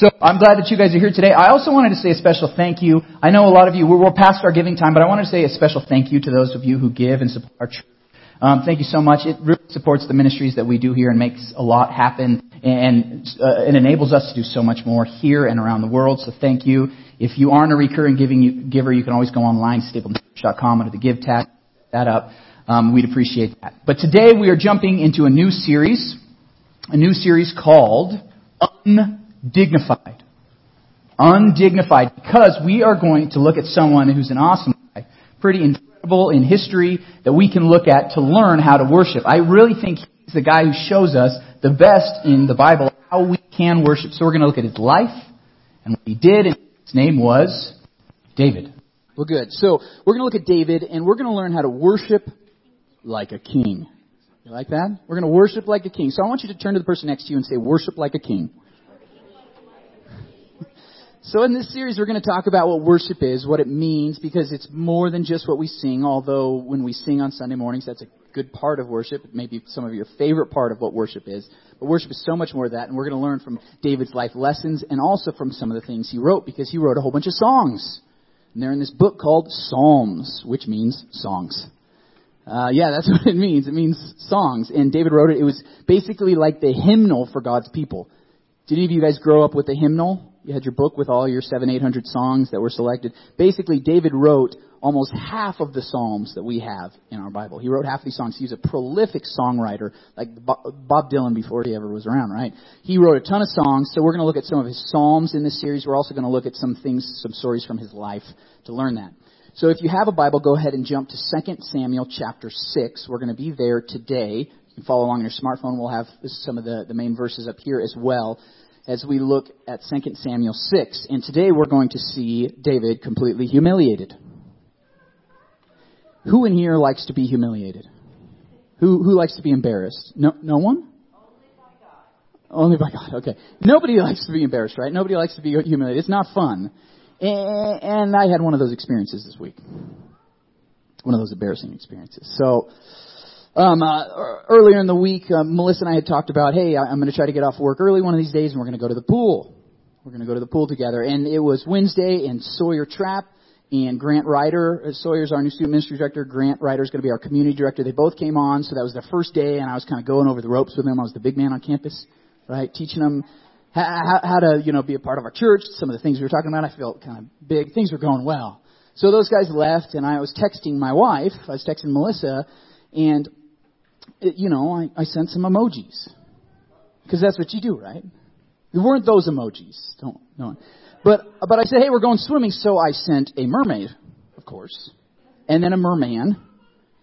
So I'm glad that you guys are here today. I also wanted to say a special thank you. I know a lot of you, we're, we're past our giving time, but I wanted to say a special thank you to those of you who give and support our church. Um, thank you so much. It really supports the ministries that we do here and makes a lot happen and uh, it enables us to do so much more here and around the world. So thank you. If you aren't a recurring giving giver, you can always go online, stapletonchurch.com under the give tab, that up. Um, we'd appreciate that. But today we are jumping into a new series, a new series called Undignified. Undignified, because we are going to look at someone who's an awesome guy, pretty incredible in history that we can look at to learn how to worship. I really think he's the guy who shows us the best in the Bible how we can worship. So we're going to look at his life and what he did, and his name was David. Well, good. So we're going to look at David, and we're going to learn how to worship like a king. You like that? We're going to worship like a king. So I want you to turn to the person next to you and say, worship like a king. So in this series, we're going to talk about what worship is, what it means, because it's more than just what we sing, although when we sing on Sunday mornings, that's a good part of worship. It may be some of your favorite part of what worship is. But worship is so much more than that, and we're going to learn from David's life lessons and also from some of the things he wrote, because he wrote a whole bunch of songs. And they're in this book called Psalms, which means songs. Uh, yeah, that's what it means. It means songs. And David wrote it. It was basically like the hymnal for God's people. Did any of you guys grow up with a hymnal? You had your book with all your seven, eight hundred songs that were selected. Basically, David wrote almost half of the psalms that we have in our Bible. He wrote half of these songs. He was a prolific songwriter, like Bob Dylan before he ever was around, right? He wrote a ton of songs. So we're going to look at some of his psalms in this series. We're also going to look at some things, some stories from his life to learn that. So if you have a Bible, go ahead and jump to 2 Samuel chapter 6. We're going to be there today. You can follow along on your smartphone. We'll have some of the, the main verses up here as well as we look at 2 Samuel 6. And today we're going to see David completely humiliated. Who in here likes to be humiliated? Who, who likes to be embarrassed? No, no one? Only by God. Only by God, okay. Nobody likes to be embarrassed, right? Nobody likes to be humiliated. It's not fun. And I had one of those experiences this week. One of those embarrassing experiences. So, um, uh, earlier in the week, uh, Melissa and I had talked about, hey, I'm going to try to get off work early one of these days, and we're going to go to the pool. We're going to go to the pool together. And it was Wednesday, and Sawyer Trapp and Grant Ryder, uh, Sawyer's our new student ministry director. Grant Ryder's going to be our community director. They both came on, so that was the first day, and I was kind of going over the ropes with them. I was the big man on campus, right, teaching them how, how to, you know, be a part of our church. Some of the things we were talking about, I felt kind of big. Things were going well. So those guys left, and I was texting my wife. I was texting Melissa, and you know, I, I sent some emojis. Because that's what you do, right? It weren't those emojis. Don't, no. But, but I said, hey, we're going swimming, so I sent a mermaid, of course, and then a merman,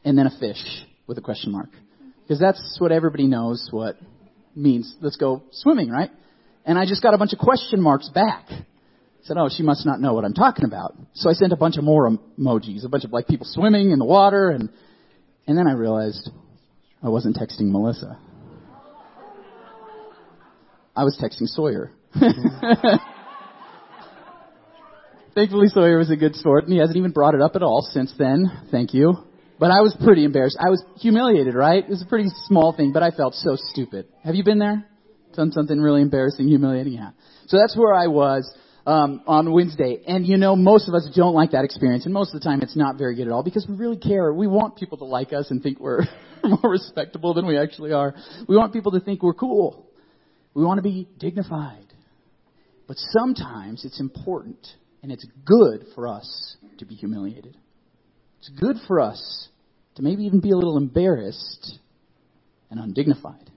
and then a fish with a question mark. Because that's what everybody knows what means. Let's go swimming, right? And I just got a bunch of question marks back. I said, oh, she must not know what I'm talking about. So I sent a bunch of more emojis, a bunch of like people swimming in the water, and, and then I realized, I wasn't texting Melissa. I was texting Sawyer. Thankfully, Sawyer was a good sport, and he hasn't even brought it up at all since then. Thank you. But I was pretty embarrassed. I was humiliated, right? It was a pretty small thing, but I felt so stupid. Have you been there? Done something really embarrassing, humiliating? Yeah. So that's where I was um, on Wednesday. And you know, most of us don't like that experience, and most of the time it's not very good at all because we really care. We want people to like us and think we're more respectable than we actually are. We want people to think we're cool. We want to be dignified. But sometimes it's important and it's good for us to be humiliated. It's good for us to maybe even be a little embarrassed and undignified,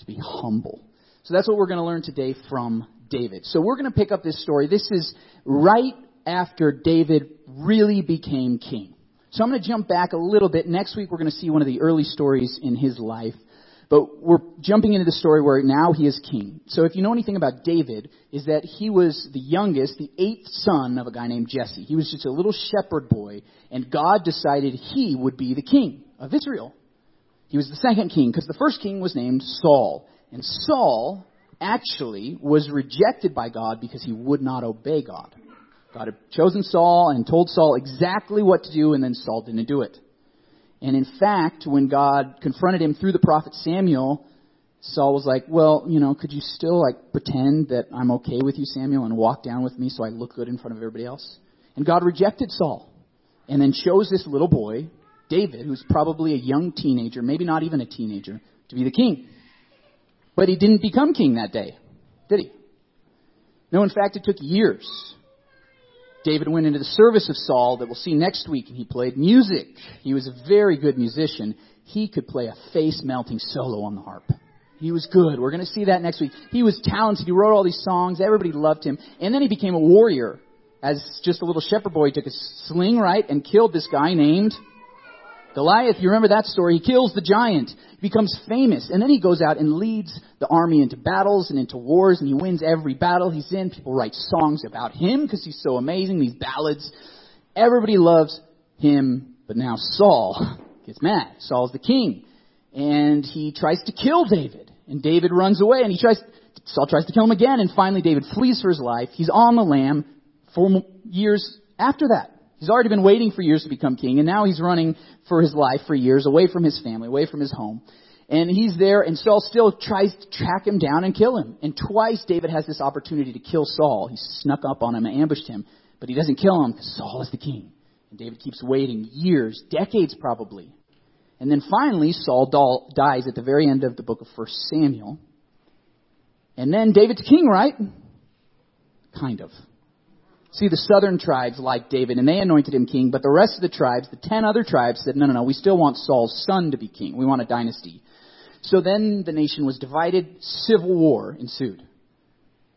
to be humble. So that's what we're going to learn today from David. So we're going to pick up this story. This is right after David really became king. So I'm going to jump back a little bit. Next week we're going to see one of the early stories in his life. But we're jumping into the story where now he is king. So if you know anything about David, is that he was the youngest, the eighth son of a guy named Jesse. He was just a little shepherd boy, and God decided he would be the king of Israel. He was the second king, because the first king was named Saul. And Saul actually was rejected by God because he would not obey God. God had chosen Saul and told Saul exactly what to do, and then Saul didn't do it. And in fact, when God confronted him through the prophet Samuel, Saul was like, well, you know, could you still like pretend that I'm okay with you, Samuel, and walk down with me so I look good in front of everybody else? And God rejected Saul and then chose this little boy, David, who's probably a young teenager, maybe not even a teenager, to be the king. But he didn't become king that day, did he? No, in fact, it took years. David went into the service of Saul that we'll see next week, and he played music. He was a very good musician. He could play a face melting solo on the harp. He was good. We're going to see that next week. He was talented. He wrote all these songs. Everybody loved him. And then he became a warrior. As just a little shepherd boy, he took a sling, right, and killed this guy named Goliath, you remember that story? He kills the giant, becomes famous, and then he goes out and leads the army into battles and into wars, and he wins every battle he's in. People write songs about him because he's so amazing, these ballads. Everybody loves him, but now Saul gets mad. Saul's the king, and he tries to kill David, and David runs away, and he tries, Saul tries to kill him again, and finally David flees for his life. He's on the lam for years after that. He's already been waiting for years to become king, and now he's running for his life for years, away from his family, away from his home. And he's there, and Saul still tries to track him down and kill him. And twice David has this opportunity to kill Saul. He snuck up on him and ambushed him, but he doesn't kill him because Saul is the king. And David keeps waiting years, decades probably. And then finally, Saul dies at the very end of the book of 1 Samuel. And then David's king, right? Kind of. See, the southern tribes liked David and they anointed him king, but the rest of the tribes, the ten other tribes, said, no, no, no, we still want Saul's son to be king. We want a dynasty. So then the nation was divided, civil war ensued.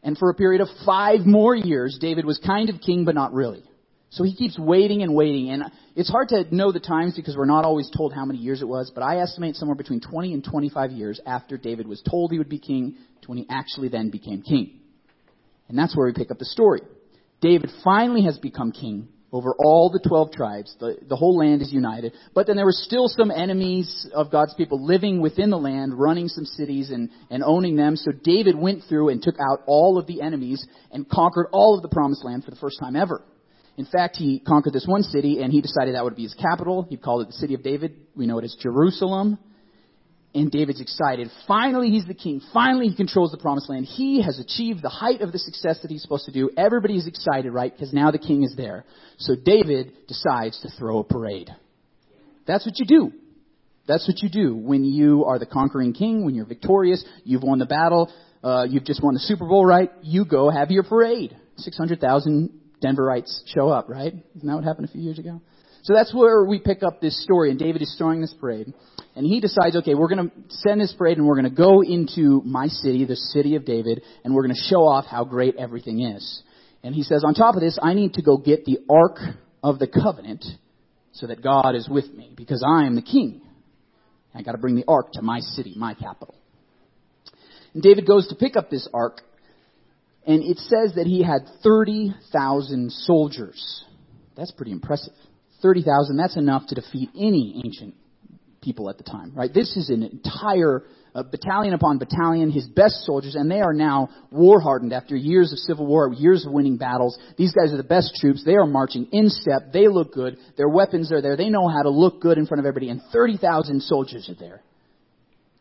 And for a period of five more years, David was kind of king, but not really. So he keeps waiting and waiting, and it's hard to know the times because we're not always told how many years it was, but I estimate somewhere between 20 and 25 years after David was told he would be king to when he actually then became king. And that's where we pick up the story. David finally has become king over all the 12 tribes. The, the whole land is united. But then there were still some enemies of God's people living within the land, running some cities and, and owning them. So David went through and took out all of the enemies and conquered all of the promised land for the first time ever. In fact, he conquered this one city and he decided that would be his capital. He called it the city of David. We know it as Jerusalem. And David's excited. Finally, he's the king. Finally, he controls the promised land. He has achieved the height of the success that he's supposed to do. Everybody's excited, right? Because now the king is there. So David decides to throw a parade. That's what you do. That's what you do when you are the conquering king, when you're victorious, you've won the battle, uh, you've just won the Super Bowl, right? You go have your parade. 600,000 Denverites show up, right? Isn't that what happened a few years ago? So that's where we pick up this story, and David is throwing this parade. And he decides, okay, we're going to send this parade and we're going to go into my city, the city of David, and we're going to show off how great everything is. And he says, on top of this, I need to go get the Ark of the Covenant so that God is with me because I am the king. I got to bring the Ark to my city, my capital. And David goes to pick up this Ark, and it says that he had 30,000 soldiers. That's pretty impressive. 30,000, that's enough to defeat any ancient people at the time, right? This is an entire uh, battalion upon battalion, his best soldiers, and they are now war hardened after years of civil war, years of winning battles. These guys are the best troops. They are marching in step. They look good. Their weapons are there. They know how to look good in front of everybody, and 30,000 soldiers are there.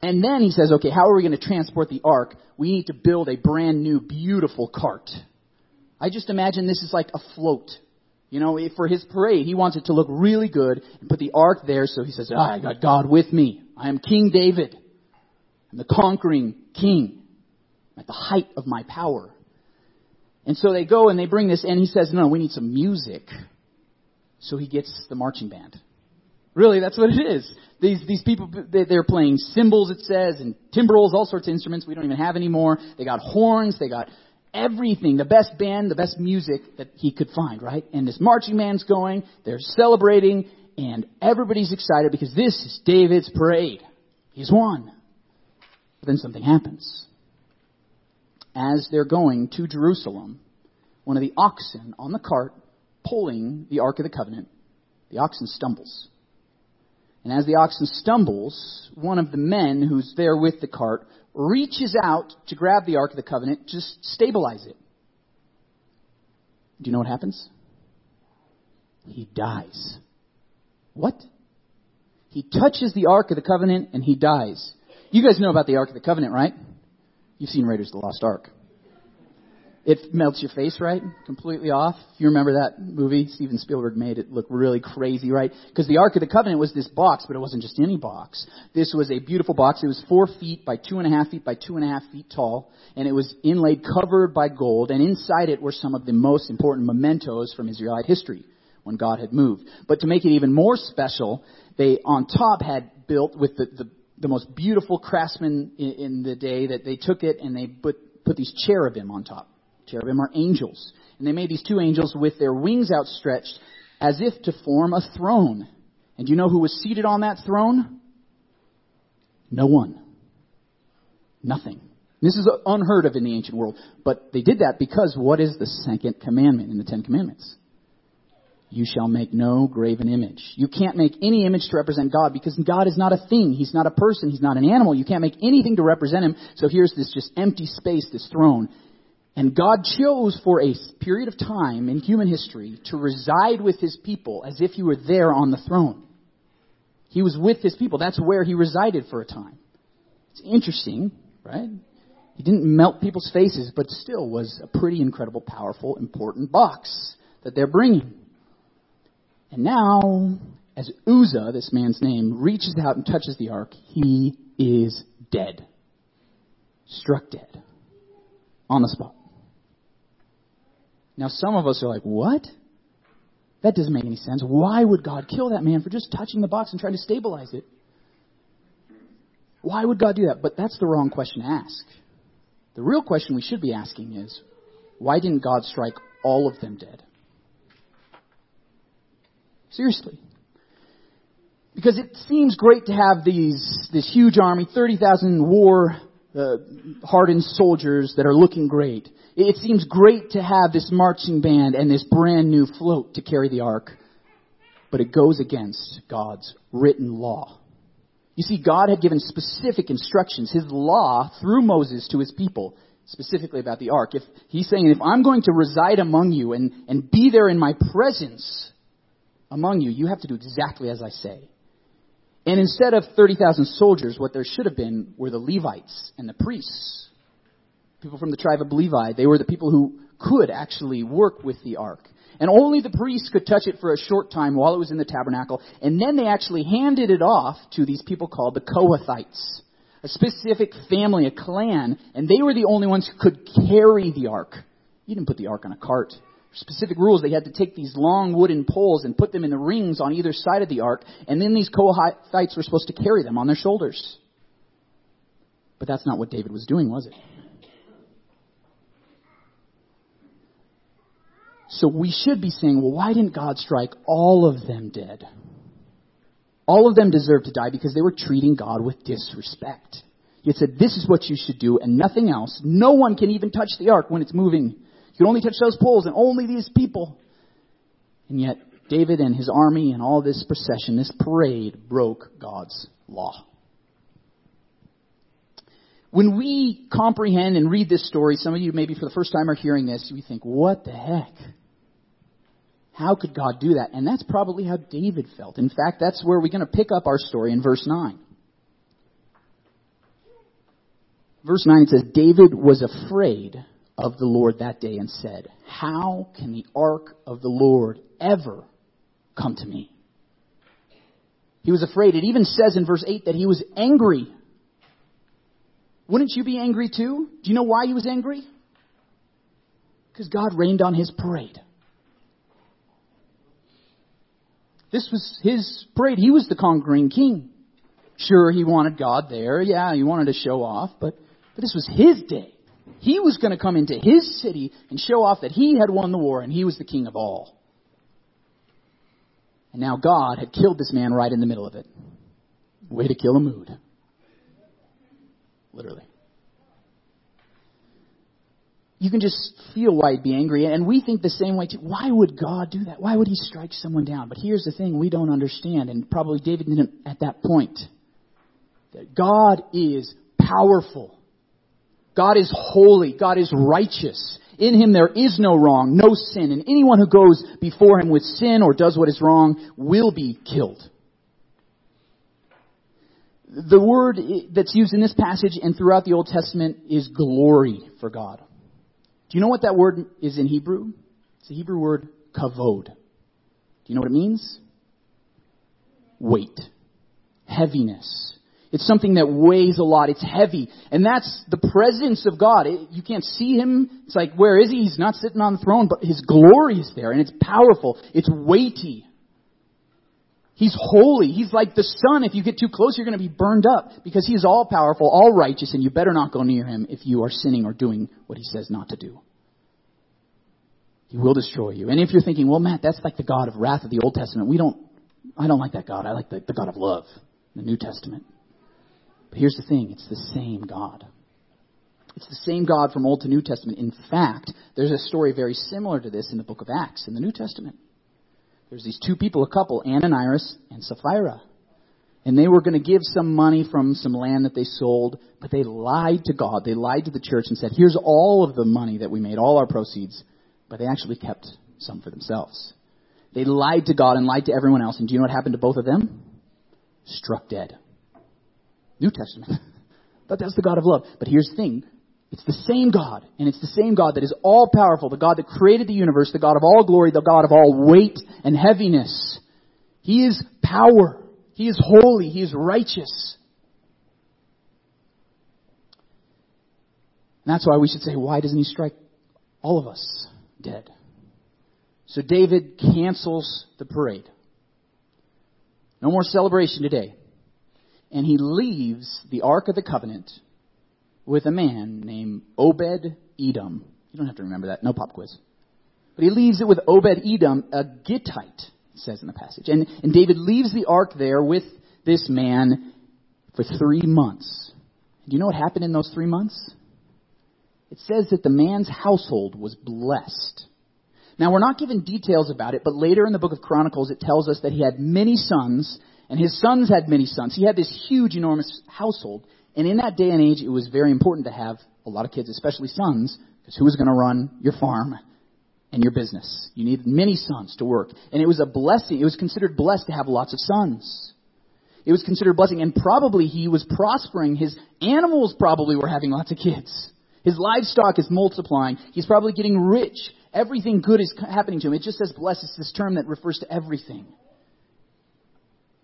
And then he says, okay, how are we going to transport the ark? We need to build a brand new, beautiful cart. I just imagine this is like a float you know, for his parade, he wants it to look really good and put the ark there so he says, ah, I got God with me. I am King David. I'm the conquering king at the height of my power. And so they go and they bring this and he says, no, we need some music. So he gets the marching band. Really, that's what it is. These, these people, they're playing cymbals, it says, and timbrels, all sorts of instruments we don't even have anymore. They got horns, they got everything, the best band, the best music that he could find, right? And this marching band's going, they're celebrating, and everybody's excited because this is David's parade. He's won. But then something happens. As they're going to Jerusalem, one of the oxen on the cart pulling the Ark of the Covenant, the oxen stumbles. And as the oxen stumbles, one of the men who's there with the cart reaches out to grab the Ark of the Covenant, just stabilize it. Do you know what happens? He dies. What? He touches the Ark of the Covenant and he dies. You guys know about the Ark of the Covenant, right? You've seen Raiders of the Lost Ark. It melts your face, right? Completely off. You remember that movie, Steven Spielberg made it look really crazy, right? Because the Ark of the Covenant was this box, but it wasn't just any box. This was a beautiful box. It was four feet by two and a half feet by two and a half feet tall, and it was inlaid, covered by gold, and inside it were some of the most important mementos from Israelite history when God had moved. But to make it even more special, they on top had built with the, the, the most beautiful craftsmen in, in the day that they took it and they put, put these cherubim on top. Cherubim are angels. And they made these two angels with their wings outstretched as if to form a throne. And do you know who was seated on that throne? No one. Nothing. This is unheard of in the ancient world. But they did that because what is the second commandment in the Ten Commandments? You shall make no graven image. You can't make any image to represent God because God is not a thing. He's not a person. He's not an animal. You can't make anything to represent Him. So here's this just empty space, this throne. And God chose for a period of time in human history to reside with his people as if he were there on the throne. He was with his people. That's where he resided for a time. It's interesting, right? He didn't melt people's faces, but still was a pretty incredible, powerful, important box that they're bringing. And now, as Uzzah, this man's name, reaches out and touches the ark, he is dead. Struck dead. On the spot. Now, some of us are like, what? That doesn't make any sense. Why would God kill that man for just touching the box and trying to stabilize it? Why would God do that? But that's the wrong question to ask. The real question we should be asking is, why didn't God strike all of them dead? Seriously. Because it seems great to have these, this huge army, 30,000 war uh, hardened soldiers that are looking great. It seems great to have this marching band and this brand new float to carry the ark, but it goes against God's written law. You see, God had given specific instructions, His law through Moses to His people, specifically about the ark. If He's saying, if I'm going to reside among you and, and be there in my presence among you, you have to do exactly as I say. And instead of 30,000 soldiers, what there should have been were the Levites and the priests people from the tribe of Levi. They were the people who could actually work with the ark. And only the priests could touch it for a short time while it was in the tabernacle. And then they actually handed it off to these people called the Kohathites, a specific family, a clan. And they were the only ones who could carry the ark. You didn't put the ark on a cart. Specific rules. They had to take these long wooden poles and put them in the rings on either side of the ark. And then these Kohathites were supposed to carry them on their shoulders. But that's not what David was doing, was it? So we should be saying, well, why didn't God strike all of them dead? All of them deserve to die because they were treating God with disrespect. He said, this is what you should do and nothing else. No one can even touch the ark when it's moving. You can only touch those poles and only these people. And yet, David and his army and all this procession, this parade broke God's law. When we comprehend and read this story, some of you maybe for the first time are hearing this, we think, what the heck? How could God do that? And that's probably how David felt. In fact, that's where we're going to pick up our story in verse 9. Verse 9 it says, David was afraid of the Lord that day and said, How can the ark of the Lord ever come to me? He was afraid. It even says in verse 8 that he was angry wouldn't you be angry too? Do you know why he was angry? Because God rained on his parade. This was his parade. He was the conquering king. Sure, he wanted God there. Yeah, he wanted to show off, but, but this was his day. He was going to come into his city and show off that he had won the war and he was the king of all. And now God had killed this man right in the middle of it. Way to kill a mood literally. You can just feel why he'd be angry, and we think the same way too. Why would God do that? Why would he strike someone down? But here's the thing we don't understand, and probably David didn't at that point. That God is powerful. God is holy. God is righteous. In him there is no wrong, no sin, and anyone who goes before him with sin or does what is wrong will be killed. The word that's used in this passage and throughout the Old Testament is glory for God. Do you know what that word is in Hebrew? It's the Hebrew word kavod. Do you know what it means? Weight. Heaviness. It's something that weighs a lot. It's heavy. And that's the presence of God. It, you can't see Him. It's like, where is He? He's not sitting on the throne, but His glory is there and it's powerful. It's weighty. He's holy. He's like the sun. If you get too close, you're going to be burned up because He is all powerful, all righteous, and you better not go near Him if you are sinning or doing what He says not to do. He will destroy you. And if you're thinking, well, Matt, that's like the God of wrath of the Old Testament. We don't, I don't like that God. I like the, the God of love, in the New Testament. But here's the thing it's the same God. It's the same God from Old to New Testament. In fact, there's a story very similar to this in the book of Acts in the New Testament. There's these two people, a couple, Ananias and Sapphira. And they were going to give some money from some land that they sold, but they lied to God. They lied to the church and said, here's all of the money that we made, all our proceeds. But they actually kept some for themselves. They lied to God and lied to everyone else. And do you know what happened to both of them? Struck dead. New Testament. but that's the God of love. But here's the thing. It's the same God, and it's the same God that is all powerful, the God that created the universe, the God of all glory, the God of all weight and heaviness. He is power. He is holy. He is righteous. And that's why we should say, why doesn't he strike all of us dead? So David cancels the parade. No more celebration today and he leaves the Ark of the Covenant with a man named Obed Edom. You don't have to remember that. No pop quiz. But he leaves it with Obed Edom, a Gittite, it says in the passage. And, and David leaves the ark there with this man for three months. Do you know what happened in those three months? It says that the man's household was blessed. Now, we're not given details about it, but later in the book of Chronicles, it tells us that he had many sons and his sons had many sons. He had this huge, enormous household. And in that day and age, it was very important to have a lot of kids, especially sons, because who was going to run your farm and your business? You needed many sons to work. And it was a blessing. It was considered blessed to have lots of sons. It was considered a blessing. And probably he was prospering. His animals probably were having lots of kids. His livestock is multiplying. He's probably getting rich. Everything good is happening to him. It just says blessed. It's this term that refers to everything.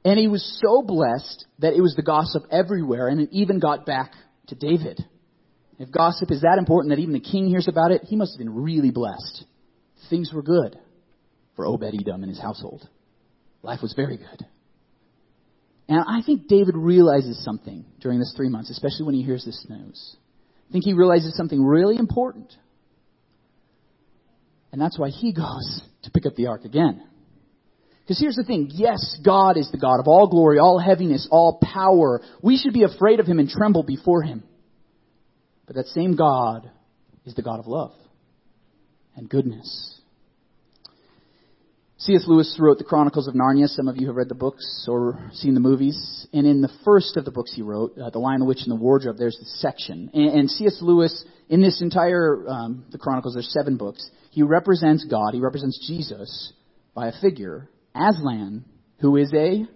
And he was so blessed that it was the gossip everywhere, and it even got back to David. If gossip is that important that even the king hears about it, he must have been really blessed. Things were good for Obed Edom and his household. Life was very good. And I think David realizes something during this three months, especially when he hears this news. I think he realizes something really important. And that's why he goes to pick up the ark again. Because here's the thing. Yes, God is the God of all glory, all heaviness, all power. We should be afraid of Him and tremble before Him. But that same God is the God of love and goodness. C.S. Lewis wrote the Chronicles of Narnia. Some of you have read the books or seen the movies. And in the first of the books he wrote, uh, The Lion, the Witch, and the Wardrobe, there's this section. And, and C.S. Lewis, in this entire, um, the Chronicles, there's seven books. He represents God, he represents Jesus by a figure Aslan, who is a,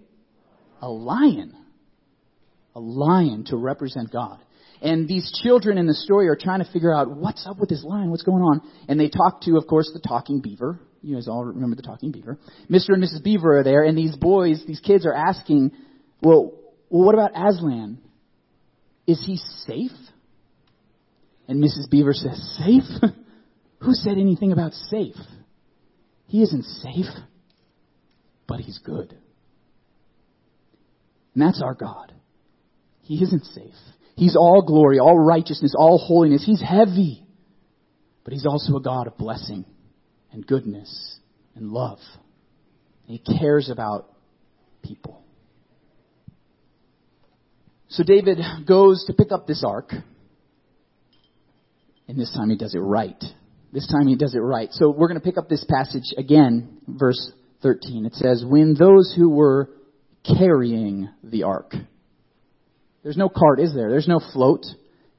a lion. A lion to represent God. And these children in the story are trying to figure out what's up with this lion, what's going on. And they talk to, of course, the talking beaver. You guys all remember the talking beaver. Mr. and Mrs. Beaver are there, and these boys, these kids are asking, well, well what about Aslan? Is he safe? And Mrs. Beaver says, safe? Who said anything about safe? He isn't safe but He's good. And that's our God. He isn't safe. He's all glory, all righteousness, all holiness. He's heavy. But He's also a God of blessing and goodness and love. He cares about people. So David goes to pick up this ark. And this time he does it right. This time he does it right. So we're going to pick up this passage again, verse 13. It says, When those who were carrying the ark. There's no cart, is there? There's no float.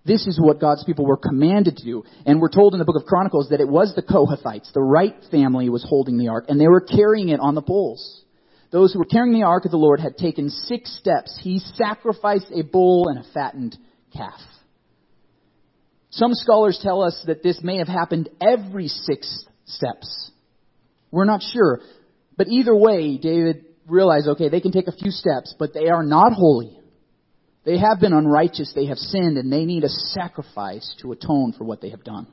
This is what God's people were commanded to do. And we're told in the book of Chronicles that it was the Kohathites, the right family was holding the ark, and they were carrying it on the poles. those who were carrying the ark of the Lord had taken six steps. He sacrificed a bull and a fattened calf. Some scholars tell us that this may have happened every six steps. We're not sure. But either way, David realized, okay, they can take a few steps, but they are not holy. They have been unrighteous, they have sinned, and they need a sacrifice to atone for what they have done.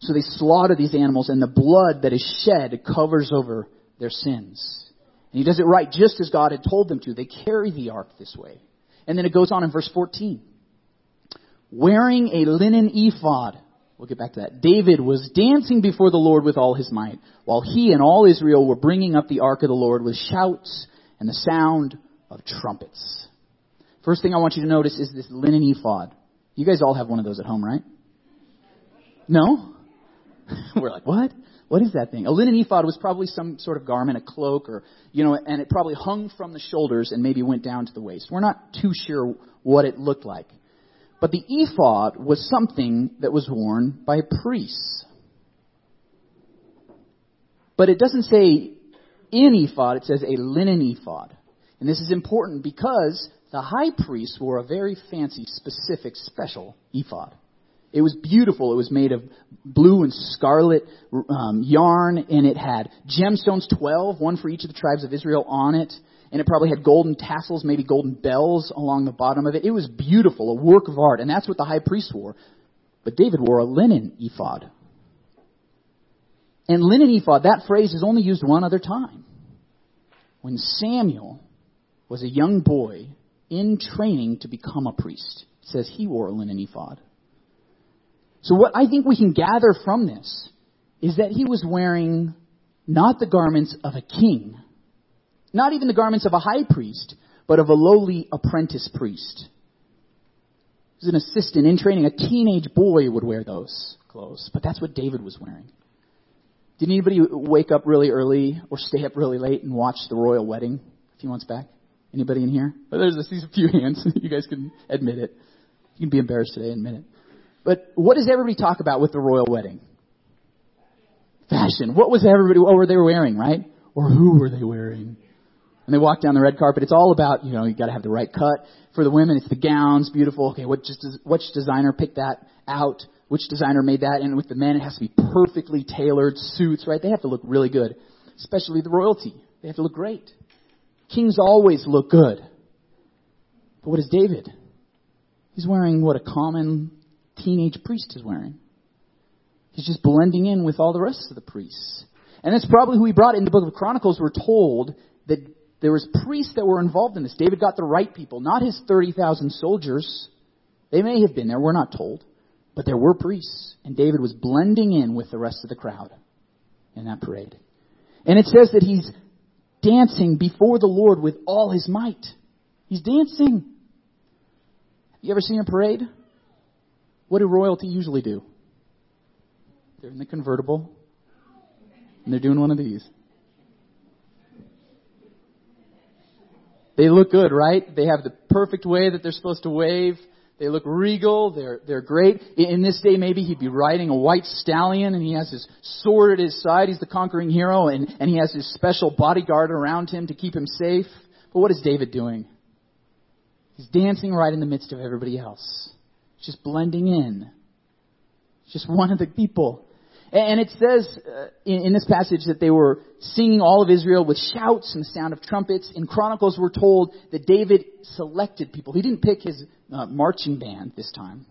So they slaughter these animals, and the blood that is shed covers over their sins. And he does it right just as God had told them to. They carry the ark this way. And then it goes on in verse 14. Wearing a linen ephod. We'll get back to that. David was dancing before the Lord with all his might, while he and all Israel were bringing up the ark of the Lord with shouts and the sound of trumpets. First thing I want you to notice is this linen ephod. You guys all have one of those at home, right? No? We're like, what? What is that thing? A linen ephod was probably some sort of garment, a cloak, or, you know, and it probably hung from the shoulders and maybe went down to the waist. We're not too sure what it looked like. But the ephod was something that was worn by priests. But it doesn't say in ephod, it says a linen ephod. And this is important because the high priest wore a very fancy, specific, special ephod. It was beautiful. It was made of blue and scarlet um, yarn, and it had gemstones, 12, one for each of the tribes of Israel on it. And it probably had golden tassels, maybe golden bells along the bottom of it. It was beautiful, a work of art, and that's what the high priest wore. But David wore a linen ephod. And linen ephod, that phrase is only used one other time. When Samuel was a young boy in training to become a priest. It says he wore a linen ephod. So what I think we can gather from this is that he was wearing not the garments of a king, not even the garments of a high priest, but of a lowly apprentice priest. Was an assistant in training. A teenage boy would wear those clothes, but that's what David was wearing. Did anybody wake up really early or stay up really late and watch the royal wedding a few months back? Anybody in here? Well, there's a few hands. you guys can admit it. You can be embarrassed today admit it. But what does everybody talk about with the royal wedding? Fashion. What was everybody, what were they wearing, right? Or who were they wearing? And they walk down the red carpet. It's all about, you know, you gotta have the right cut. For the women, it's the gowns, beautiful. Okay, what just, which designer picked that out? Which designer made that? And with the men, it has to be perfectly tailored suits, right? They have to look really good. Especially the royalty. They have to look great. Kings always look good. But what is David? He's wearing what a common teenage priest is wearing. He's just blending in with all the rest of the priests. And that's probably who he brought in the book of Chronicles. We're told that there was priests that were involved in this. David got the right people, not his 30,000 soldiers. They may have been there, we're not told. But there were priests. And David was blending in with the rest of the crowd in that parade. And it says that he's dancing before the Lord with all his might. He's dancing. You ever seen a parade? What do royalty usually do? They're in the convertible, and they're doing one of these. They look good, right? They have the perfect way that they're supposed to wave. They look regal. They're, they're great. In this day, maybe he'd be riding a white stallion and he has his sword at his side. He's the conquering hero and, and he has his special bodyguard around him to keep him safe. But what is David doing? He's dancing right in the midst of everybody else just blending in. Just one of the people. And it says uh, in, this passage that they were singing all of Israel with shouts and the sound of trumpets. In Chronicles, we're told that David selected people. He didn't pick his uh, marching band this time.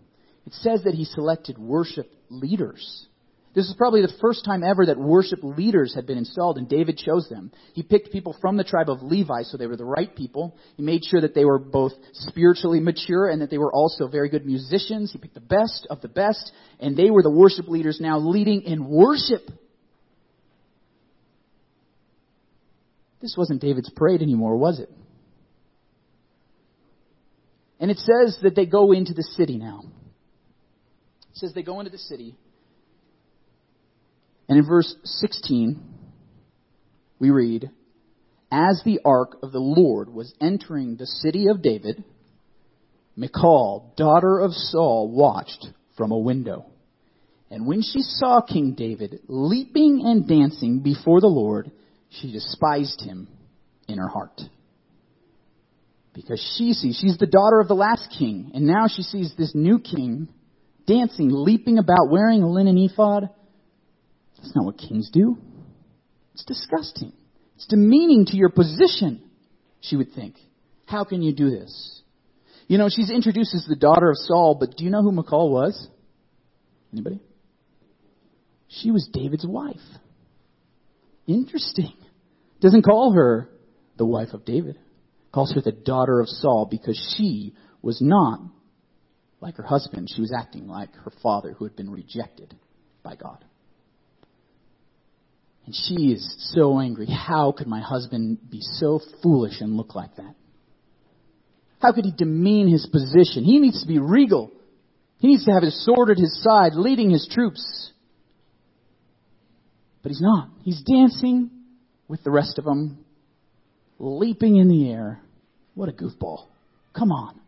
It says that he selected worship leaders. This is probably the first time ever that worship leaders had been installed, and David chose them. He picked people from the tribe of Levi, so they were the right people. He made sure that they were both spiritually mature and that they were also very good musicians. He picked the best of the best, and they were the worship leaders now leading in worship. This wasn't David's parade anymore, was it? And it says that they go into the city now. It says they go into the city. And in verse 16, we read, As the ark of the Lord was entering the city of David, Michal, daughter of Saul, watched from a window. And when she saw King David leaping and dancing before the Lord, she despised him in her heart. Because she sees, she's the daughter of the last king, and now she sees this new king dancing, leaping about, wearing a linen ephod. That's not what kings do. It's disgusting. It's demeaning to your position, she would think. How can you do this? You know, she's introduced as the daughter of Saul, but do you know who Michal was? Anybody? She was David's wife. Interesting. Doesn't call her the wife of David. Calls her the daughter of Saul because she was not like her husband. She was acting like her father who had been rejected by God. And she is so angry. How could my husband be so foolish and look like that? How could he demean his position? He needs to be regal. He needs to have his sword at his side, leading his troops. But he's not. He's dancing with the rest of them, leaping in the air. What a goofball. Come on.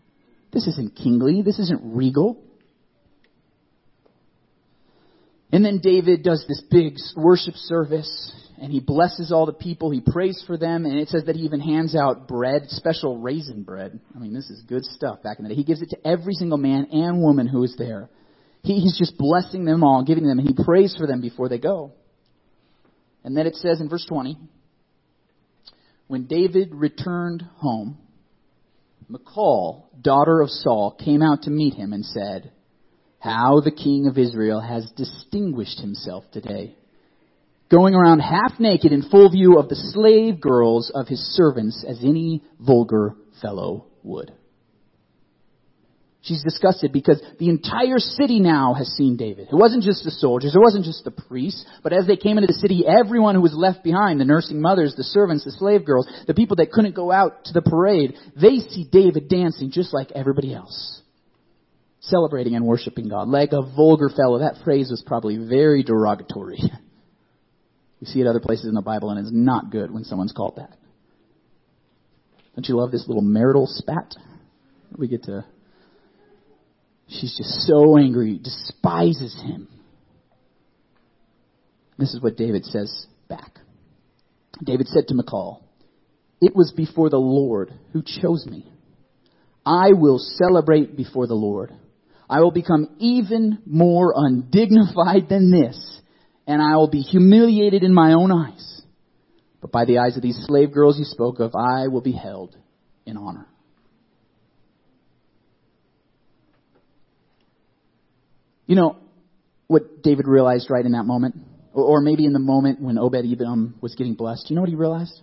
This isn't kingly. This isn't regal. And then David does this big worship service and he blesses all the people. He prays for them and it says that he even hands out bread, special raisin bread. I mean, this is good stuff back in the day. He gives it to every single man and woman who is there. He, he's just blessing them all, giving them, and he prays for them before they go. And then it says in verse 20, when David returned home, Michal, daughter of Saul, came out to meet him and said, How the king of Israel has distinguished himself today, going around half naked in full view of the slave girls of his servants as any vulgar fellow would. She's disgusted because the entire city now has seen David. It wasn't just the soldiers, it wasn't just the priests, but as they came into the city, everyone who was left behind, the nursing mothers, the servants, the slave girls, the people that couldn't go out to the parade, they see David dancing just like everybody else. Celebrating and worshiping God. Like a vulgar fellow. That phrase was probably very derogatory. We see it other places in the Bible and it's not good when someone's called that. Don't you love this little marital spat? We get to She's just so angry, despises him. This is what David says back. David said to Michal, It was before the Lord who chose me. I will celebrate before the Lord. I will become even more undignified than this, and I will be humiliated in my own eyes. But by the eyes of these slave girls you spoke of, I will be held in honor. You know what David realized right in that moment? Or, maybe in the moment when Obed Edom was getting blessed. You know what he realized?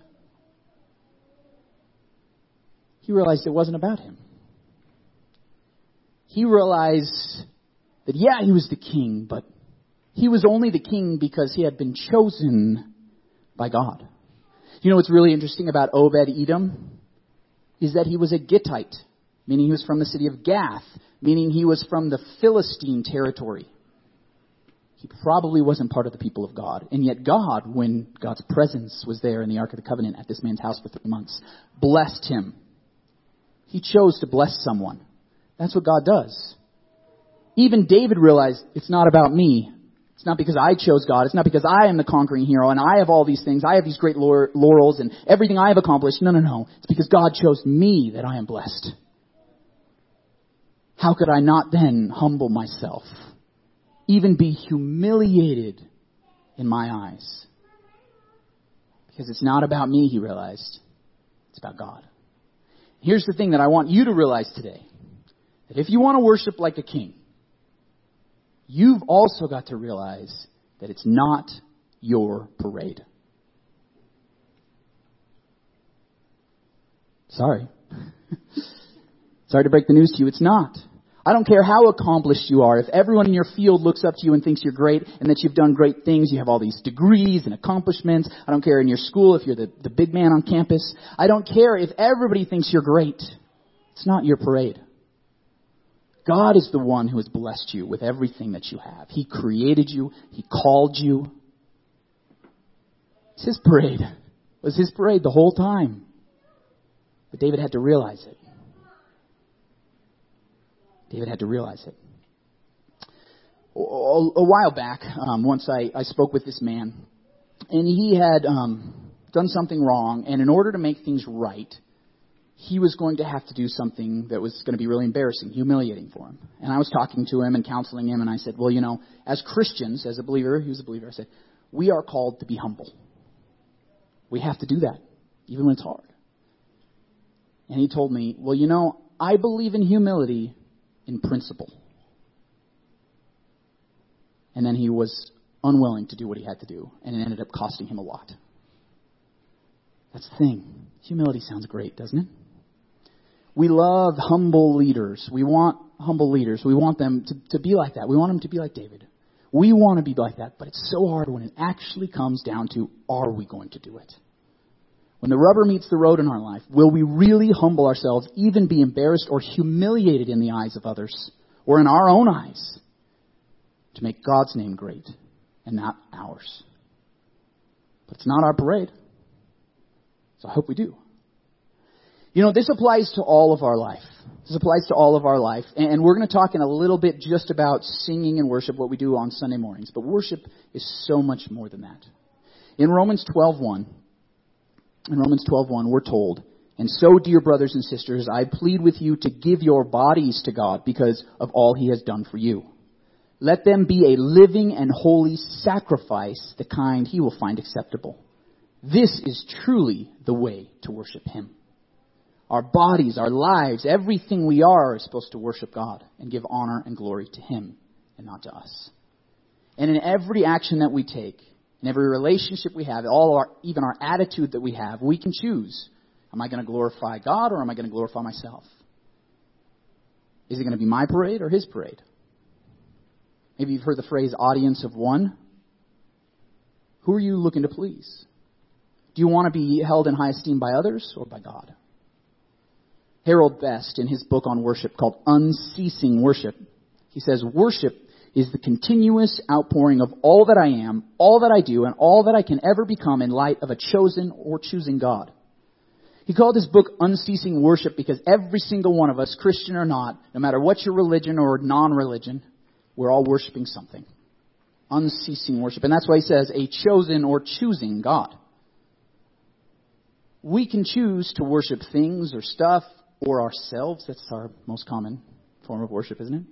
He realized it wasn't about him. He realized that, yeah, he was the king, but he was only the king because he had been chosen by God. You know what's really interesting about Obed Edom? Is that he was a Gittite, meaning he was from the city of Gath, meaning he was from the Philistine territory. He probably wasn't part of the people of God. And yet God, when God's presence was there in the Ark of the Covenant at this man's house for three months, blessed him. He chose to bless someone. That's what God does. Even David realized it's not about me. It's not because I chose God. It's not because I am the conquering hero and I have all these things. I have these great laurels and everything I have accomplished. No, no, no. It's because God chose me that I am blessed. How could I not then humble myself? Even be humiliated in my eyes? Because it's not about me, he realized. It's about God. Here's the thing that I want you to realize today. That if you want to worship like a king, you've also got to realize that it's not your parade. Sorry. Sorry to break the news to you, it's not. I don't care how accomplished you are. If everyone in your field looks up to you and thinks you're great and that you've done great things, you have all these degrees and accomplishments. I don't care in your school if you're the, the big man on campus. I don't care if everybody thinks you're great. It's not your parade. God is the one who has blessed you with everything that you have. He created you. He called you. It's His parade. It was His parade the whole time. But David had to realize it. David had to realize it. A, while back, um, once I, I spoke with this man, and he had um, done something wrong, and in order to make things right, he was going to have to do something that was going to be really embarrassing, humiliating for him. And I was talking to him and counseling him, and I said, Well, you know, as Christians, as a believer, he was a believer, I said, We are called to be humble. We have to do that, even when it's hard. And he told me, Well, you know, I believe in humility in principle. And then he was unwilling to do what he had to do, and it ended up costing him a lot. That's the thing. Humility sounds great, doesn't it? We love humble leaders. We want humble leaders. We want them to, to be like that. We want them to be like David. We want to be like that, but it's so hard when it actually comes down to are we going to do it? When the rubber meets the road in our life, will we really humble ourselves, even be embarrassed or humiliated in the eyes of others or in our own eyes to make God's name great and not ours? But it's not our parade. So I hope we do. You know, this applies to all of our life. This applies to all of our life. And we're going to talk in a little bit just about singing and worship, what we do on Sunday mornings. But worship is so much more than that. In Romans 12:1, in Romans 12:1, we're told, "And so, dear brothers and sisters, I plead with you to give your bodies to God because of all he has done for you. Let them be a living and holy sacrifice, the kind he will find acceptable. This is truly the way to worship him." Our bodies, our lives, everything we are is supposed to worship God and give honor and glory to Him and not to us. And in every action that we take, in every relationship we have, all our, even our attitude that we have, we can choose. Am I going to glorify God or am I going to glorify myself? Is it going to be my parade or His parade? Maybe you've heard the phrase audience of one. Who are you looking to please? Do you want to be held in high esteem by others or by God? Harold Best, in his book on worship called Unceasing Worship, he says, Worship is the continuous outpouring of all that I am, all that I do, and all that I can ever become in light of a chosen or choosing God. He called his book Unceasing Worship because every single one of us, Christian or not, no matter what your religion or non-religion, we're all worshiping something. Unceasing worship. And that's why he says a chosen or choosing God. We can choose to worship things or stuff or ourselves. That's our most common form of worship, isn't it?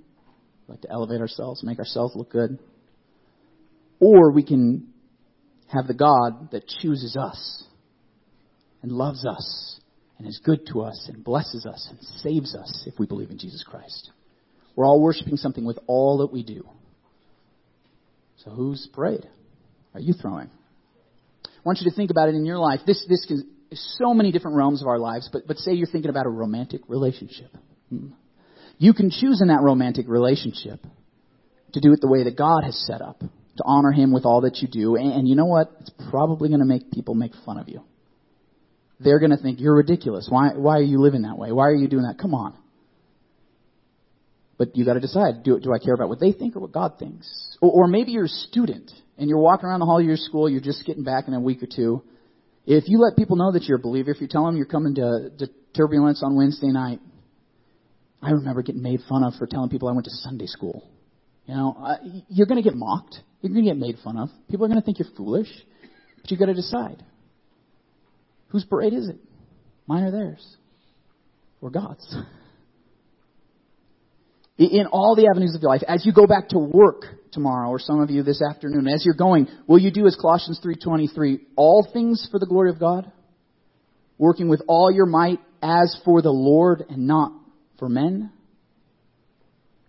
We like to elevate ourselves, make ourselves look good. Or we can have the God that chooses us and loves us and is good to us and blesses us and saves us if we believe in Jesus Christ. We're all worshiping something with all that we do. So whose parade are you throwing? I want you to think about it in your life. This, this can, so many different realms of our lives, but, but say you're thinking about a romantic relationship. You can choose in that romantic relationship to do it the way that God has set up, to honor Him with all that you do. And, and you know what? It's probably going to make people make fun of you. They're going to think you're ridiculous. Why, why are you living that way? Why are you doing that? Come on. But you got to decide: do, do I care about what they think or what God thinks? Or, or maybe you're a student and you're walking around the hall of your school. You're just getting back in a week or two, if you let people know that you're a believer, if you tell them you're coming to, to turbulence on Wednesday night, I remember getting made fun of for telling people I went to Sunday school. You know, uh, you're going to get mocked. You're going to get made fun of. People are going to think you're foolish. But you've got to decide. Whose parade is it? Mine or theirs? Or God's? In all the avenues of your life, as you go back to work, tomorrow or some of you this afternoon as you're going will you do as Colossians 3:23 all things for the glory of God? Working with all your might as for the Lord and not for men?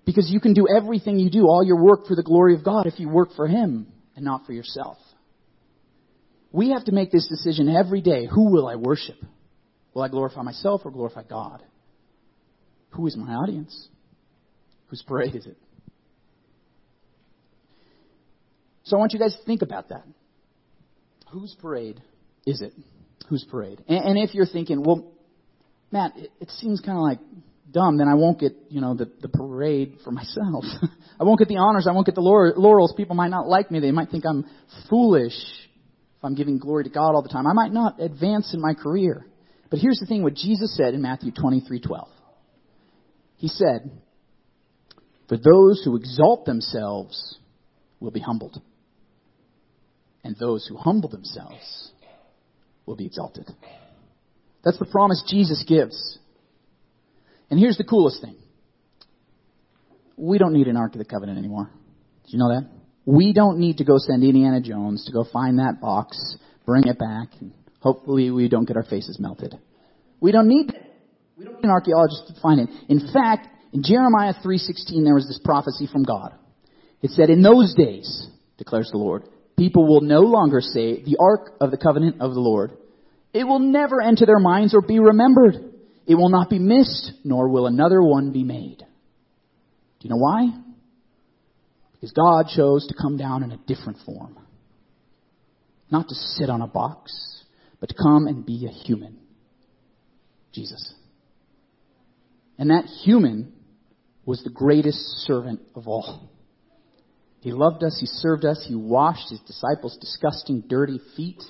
Because you can do everything you do all your work for the glory of God if you work for him and not for yourself. We have to make this decision every day. Who will I worship? Will I glorify myself or glorify God? Who is my audience? Whose parade is it So I want you guys to think about that. Whose parade is it? Whose parade? And, and if you're thinking, well, Matt, it, it seems kind of like dumb, then I won't get, you know, the, the parade for myself. I won't get the honors. I won't get the laurels. People might not like me. They might think I'm foolish if I'm giving glory to God all the time. I might not advance in my career. But here's the thing what Jesus said in Matthew 23:12. He said, "For those who exalt themselves will be humbled, and those who humble themselves will be exalted. That's the promise Jesus gives. And here's the coolest thing. We don't need an Ark of the Covenant anymore. Did you know that? We don't need to go send Indiana Jones to go find that box, bring it back, and hopefully we don't get our faces melted. We don't need. We don't need an archaeologist to find it. In fact, in Jeremiah 3:16 there was this prophecy from God. It said, "In those days, declares the Lord, people will no longer say, the ark of the covenant of the Lord. It will never enter their minds or be remembered. It will not be missed, nor will another one be made." Do you know why? Because God chose to come down in a different form. Not to sit on a box, but to come and be a human. Jesus. And that human was the greatest servant of all. He loved us, he served us, he washed his disciples' disgusting, dirty feet.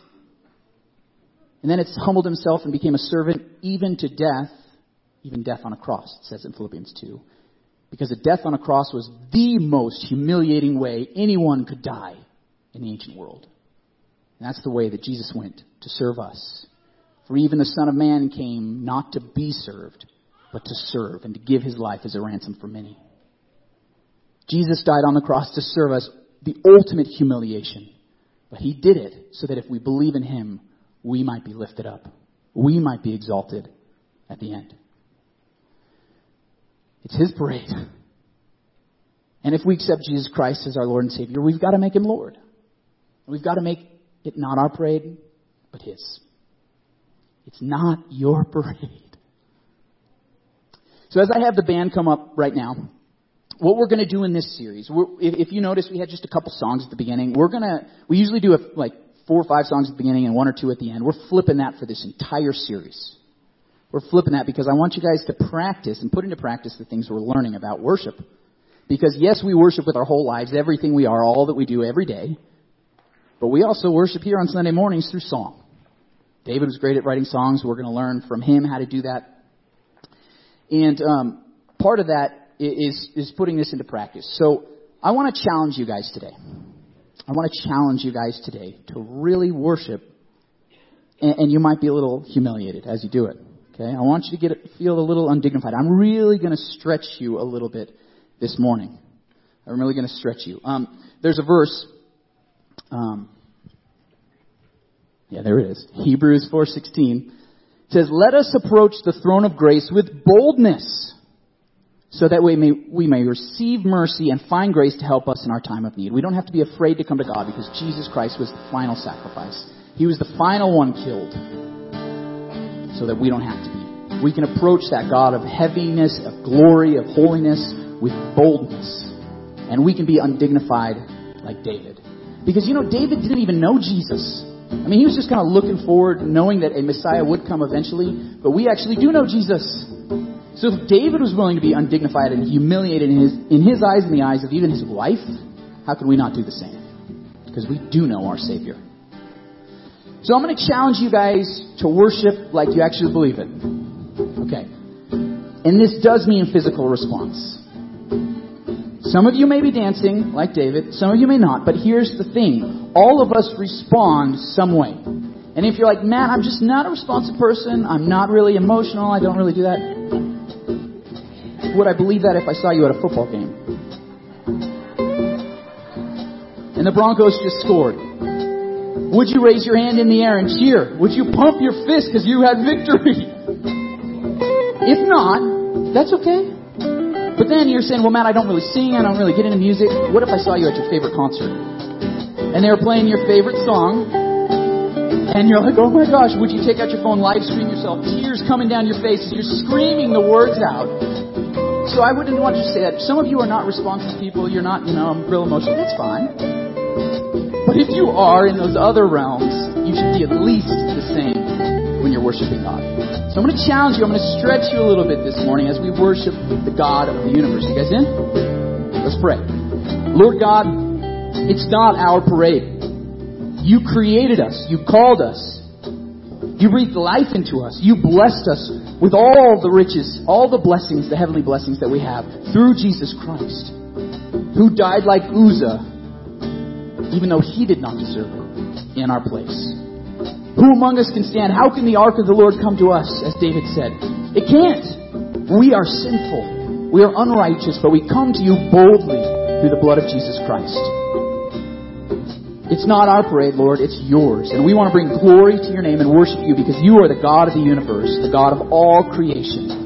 And then it's humbled himself and became a servant even to death, even death on a cross, it says in Philippians 2. Because a death on a cross was the most humiliating way anyone could die in the ancient world. And that's the way that Jesus went to serve us. For even the Son of Man came not to be served, but to serve and to give his life as a ransom for many. Jesus died on the cross to serve us the ultimate humiliation. But he did it so that if we believe in him, we might be lifted up. We might be exalted at the end. It's His parade. And if we accept Jesus Christ as our Lord and Savior, we've got to make Him Lord. We've got to make it not our parade, but His. It's not your parade. So as I have the band come up right now, what we're going to do in this series, if, if, you notice, we had just a couple songs at the beginning. We're going to, we usually do a, like four or five songs at the beginning and one or two at the end. We're flipping that for this entire series. We're flipping that because I want you guys to practice and put into practice the things we're learning about worship. Because yes, we worship with our whole lives, everything we are, all that we do every day. But we also worship here on Sunday mornings through song. David was great at writing songs. We're going to learn from him how to do that. And um, part of that is is putting this into practice. So I want to challenge you guys today. I want to challenge you guys today to really worship, and, and you might be a little humiliated as you do it. Okay? I want you to get feel a little undignified. I'm really going to stretch you a little bit this morning. I'm really going to stretch you. Um, there's a verse. Um, yeah, there it is. Hebrews 4:16 says, "Let us approach the throne of grace with boldness, so that we may we may receive mercy and find grace to help us in our time of need." We don't have to be afraid to come to God because Jesus Christ was the final sacrifice. He was the final one killed so that we don't have to be. We can approach that God of heaviness, of glory, of holiness with boldness. And we can be undignified like David. Because, you know, David didn't even know Jesus. I mean, he was just kind of looking forward, knowing that a Messiah would come eventually. But we actually do know Jesus. So if David was willing to be undignified and humiliated in his, in his eyes and the eyes of even his wife, how could we not do the same? Because we do know our Savior. So I'm going to challenge you guys to worship like you actually believe it. Okay. And this does mean physical response. Some of you may be dancing like David, some of you may not, but here's the thing. All of us respond some way. And if you're like, man, I'm just not a responsive person, I'm not really emotional, I don't really do that, would I believe that if I saw you at a football game? And the Broncos just scored. Would you raise your hand in the air and cheer? Would you pump your fist because you had victory? If not, that's okay. But then you're saying, well, Matt, I don't really sing, I don't really get into music. What if I saw you at your favorite concert? And they were playing your favorite song, and you're like, oh my gosh, would you take out your phone, live stream yourself, tears coming down your face you're screaming the words out? So I wouldn't want you to say that. Some of you are not responsive people, you're not, you know, real emotional. That's fine. But if you are in those other realms, you should be at least the same when you're worshiping God. So I'm going to challenge you, I'm going to stretch you a little bit this morning as we worship the God of the universe. You guys in? Let's pray. Lord God, it's not our parade. You created us. You called us. You breathed life into us. You blessed us with all the riches, all the blessings, the heavenly blessings that we have through Jesus Christ, who died like Uzzah even though he did not deserve it, in our place. Who among us can stand? How can the ark of the Lord come to us, as David said? It can't. We are sinful. We are unrighteous, but we come to you boldly through the blood of Jesus Christ. It's not our parade, Lord, it's yours. And we want to bring glory to your name and worship you because you are the God of the universe, the God of all creation.